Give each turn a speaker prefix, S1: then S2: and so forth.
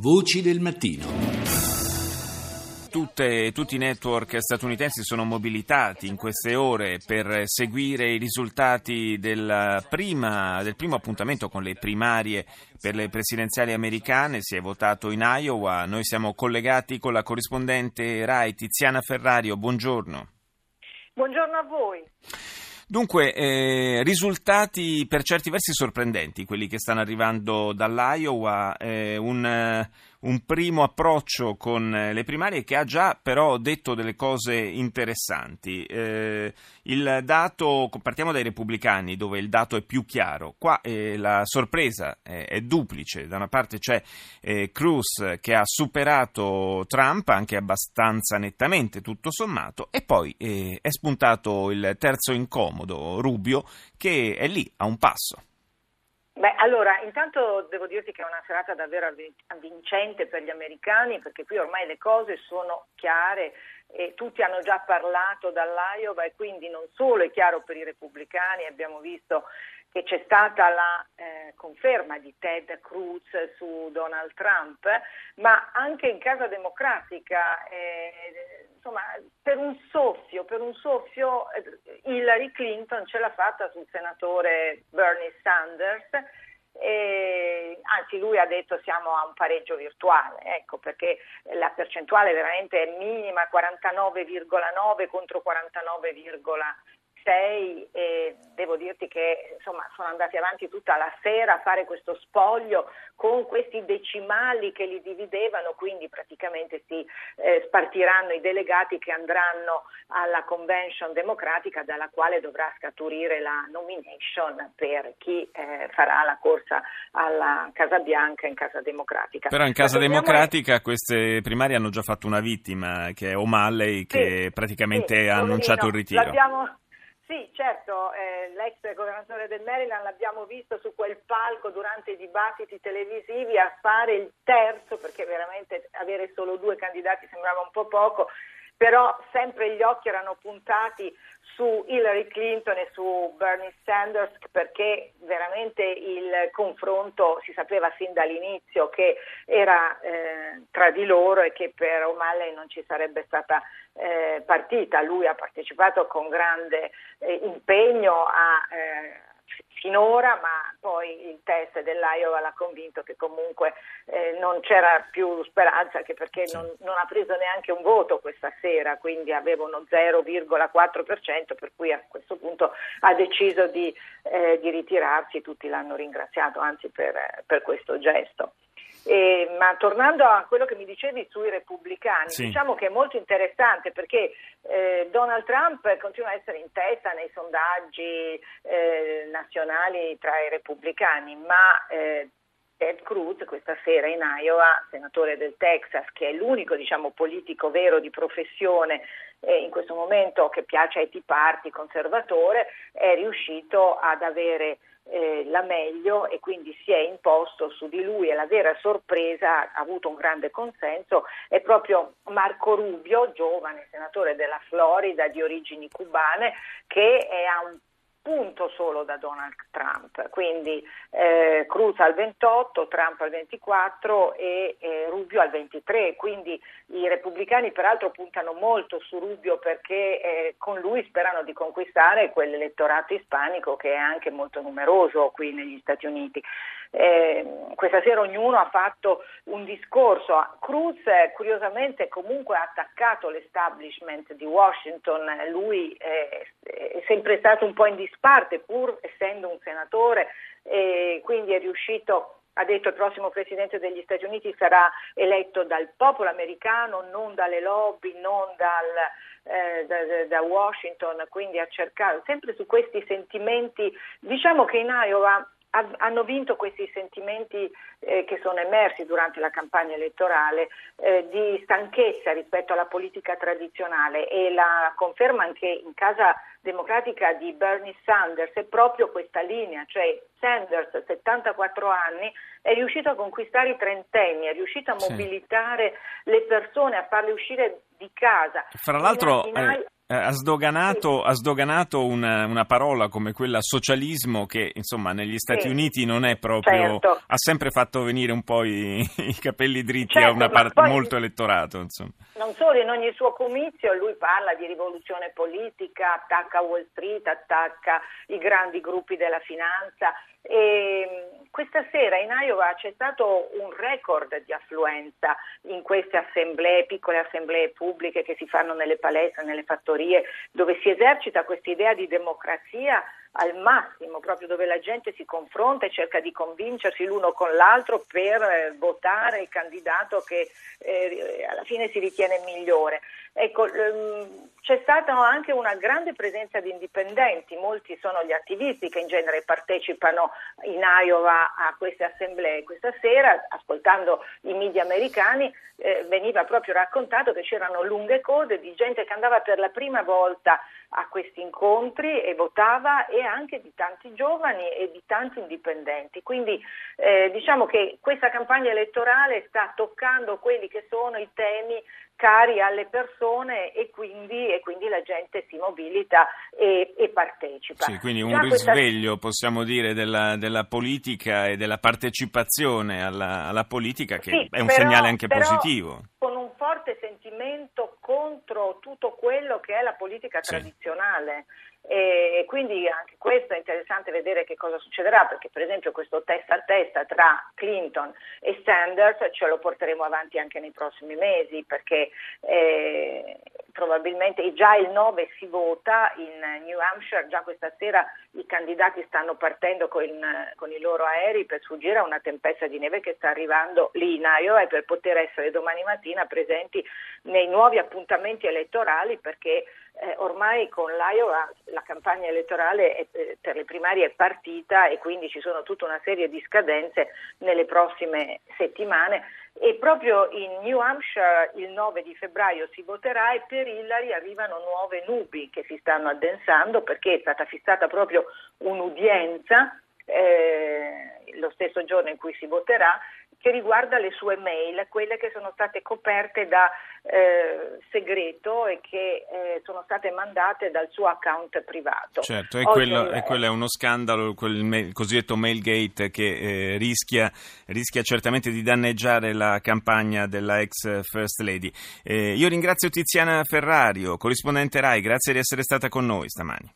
S1: Voci del mattino.
S2: Tutte, tutti i network statunitensi sono mobilitati in queste ore per seguire i risultati del, prima, del primo appuntamento con le primarie per le presidenziali americane. Si è votato in Iowa. Noi siamo collegati con la corrispondente RAI Tiziana Ferrario. Buongiorno.
S3: Buongiorno a voi.
S2: Dunque, eh, risultati per certi versi sorprendenti, quelli che stanno arrivando dall'Iowa, eh, un, un primo approccio con eh, le primarie che ha già però detto delle cose interessanti. Eh, dato, partiamo dai repubblicani dove il dato è più chiaro, qua eh, la sorpresa è, è, duplice, da una parte c'è eh, Cruz che ha superato Trump anche abbastanza nettamente tutto sommato e poi eh, è spuntato il terzo incomodo, Rubio, che è lì a un passo.
S3: Beh, allora, intanto devo dirti che è una serata davvero avvincente per gli americani perché qui ormai le cose sono chiare e tutti hanno già parlato dall'Iowa e quindi non solo è chiaro per i repubblicani, abbiamo visto che c'è stata la eh, conferma di Ted Cruz su Donald Trump, ma anche in casa democratica, eh, insomma, per un soffio, per un soffio eh, Hillary Clinton ce l'ha fatta sul senatore Bernie Sanders e, anzi lui ha detto siamo a un pareggio virtuale, ecco perché la percentuale veramente è minima, 49,9 contro 49,9 6 e devo dirti che insomma, sono andati avanti tutta la sera a fare questo spoglio con questi decimali che li dividevano, quindi praticamente si eh, spartiranno i delegati che andranno alla convention democratica dalla quale dovrà scaturire la nomination per chi eh, farà la corsa alla Casa Bianca in Casa Democratica.
S2: Però in Casa Democratica è... queste primarie hanno già fatto una vittima che è O'Malley che sì, praticamente sì, ha annunciato il ritiro.
S3: L'abbiamo sì, certo, eh, l'ex governatore del Maryland l'abbiamo visto su quel palco durante i dibattiti televisivi a fare il terzo, perché veramente avere solo due candidati sembrava un po' poco, però sempre gli occhi erano puntati su Hillary Clinton e su Bernie Sanders perché veramente il confronto si sapeva sin dall'inizio che era eh, tra di loro e che per O'Malley non ci sarebbe stata eh, partita. Lui ha partecipato con grande eh, impegno a eh, finora, ma poi il test dell'Iowa l'ha convinto che comunque eh, non c'era più speranza, anche perché non, non, ha preso neanche un voto questa sera, quindi aveva uno 0,4%, per cui a questo punto ha deciso di, eh, di ritirarsi, tutti l'hanno ringraziato anzi per, per questo gesto. Eh, ma tornando a quello che mi dicevi sui repubblicani, sì. diciamo che è molto interessante perché eh, Donald Trump continua a essere in testa nei sondaggi eh, nazionali tra i repubblicani, ma eh, Ted Cruz questa sera in Iowa, senatore del Texas, che è l'unico diciamo, politico vero di professione eh, in questo momento che piace ai Tea Party conservatore, è riuscito ad avere eh, la meglio e quindi si è imposto su di lui e la vera sorpresa ha avuto un grande consenso è proprio Marco Rubio, giovane senatore della Florida di origini cubane che è a un punto solo da Donald Trump, quindi eh, Cruz al 28, Trump al 24 e eh, Rubio al 23, quindi i repubblicani peraltro puntano molto su Rubio perché eh, con lui sperano di conquistare quell'elettorato ispanico che è anche molto numeroso qui negli Stati Uniti. Eh, questa sera ognuno ha fatto un discorso. Cruz curiosamente comunque ha attaccato l'establishment di Washington, lui è sempre stato un po' in disparte pur essendo un senatore e quindi è riuscito ha detto il prossimo Presidente degli Stati Uniti sarà eletto dal popolo americano, non dalle lobby, non dal, eh, da, da, Washington, quindi ha cercato sempre su questi sentimenti, diciamo che in Iowa hanno vinto questi sentimenti eh, che sono emersi durante la campagna elettorale eh, di stanchezza rispetto alla politica tradizionale e la conferma anche in casa democratica di Bernie Sanders è proprio questa linea, cioè Sanders 74 anni è riuscito a conquistare i trentenni, è riuscito a mobilitare sì. le persone, a farle uscire di casa.
S2: Fra l'altro... In, in... Eh, ha sdoganato, ha sdoganato una, una, parola come quella socialismo che insomma negli Stati sì, Uniti non è proprio certo. ha sempre fatto venire un po' i, i capelli dritti certo, a una parte molto elettorato insomma.
S3: non solo in ogni suo comizio lui parla di rivoluzione politica attacca Wall Street attacca i grandi gruppi della finanza e questa sera in Iowa c'è stato un record di affluenza in queste assemblee, piccole assemblee pubbliche che si fanno nelle palestre, nelle fattorie, dove si esercita questa idea di democrazia al massimo, proprio dove la gente si confronta e cerca di convincersi l'uno con l'altro per eh, votare il candidato che eh, alla fine si ritiene migliore. Ecco, ehm, c'è stata anche una grande presenza di indipendenti, molti sono gli attivisti che in genere partecipano in Iowa a queste assemblee. Questa sera, ascoltando i media americani, eh, veniva proprio raccontato che c'erano lunghe code di gente che andava per la prima volta a questi incontri e votava e anche di tanti giovani e di tanti indipendenti. Quindi eh, diciamo che questa campagna elettorale sta toccando quelli che sono i temi cari alle persone e quindi, e quindi la gente si mobilita e, e partecipa.
S2: Sì, quindi un Già risveglio, questa... possiamo dire, della, della, politica e della partecipazione alla, alla politica che sì, è un però, segnale anche positivo.
S3: Con un forte sentimento contro tutto quello che è la politica sì. tradizionale e quindi anche questo è interessante vedere che cosa succederà perché per esempio questo testa a testa tra Clinton e Sanders ce lo porteremo avanti anche nei prossimi mesi perché eh, probabilmente già il 9 si vota in New Hampshire, già questa sera i candidati stanno partendo con, con i loro aerei per sfuggire a una tempesta di neve che sta arrivando lì in Iowa e per poter essere domani mattina presenti nei nuovi appuntamenti elettorali perché eh, ormai con l'Iowa la campagna elettorale è, eh, per le primarie è partita e quindi ci sono tutta una serie di scadenze nelle prossime settimane e proprio in New Hampshire il 9 di febbraio si voterà e per Hillary arrivano nuove nubi che si stanno addensando perché è stata fissata proprio un'udienza eh, lo stesso giorno in cui si voterà che riguarda le sue mail, quelle che sono state coperte da eh, segreto e che eh, sono state mandate dal suo account privato.
S2: Certo, e quello, e quello è uno scandalo, quel mail, cosiddetto mailgate che eh, rischia, rischia, certamente di danneggiare la campagna della ex First Lady. Eh, io ringrazio Tiziana Ferrario, corrispondente RAI, grazie di essere stata con noi stamani.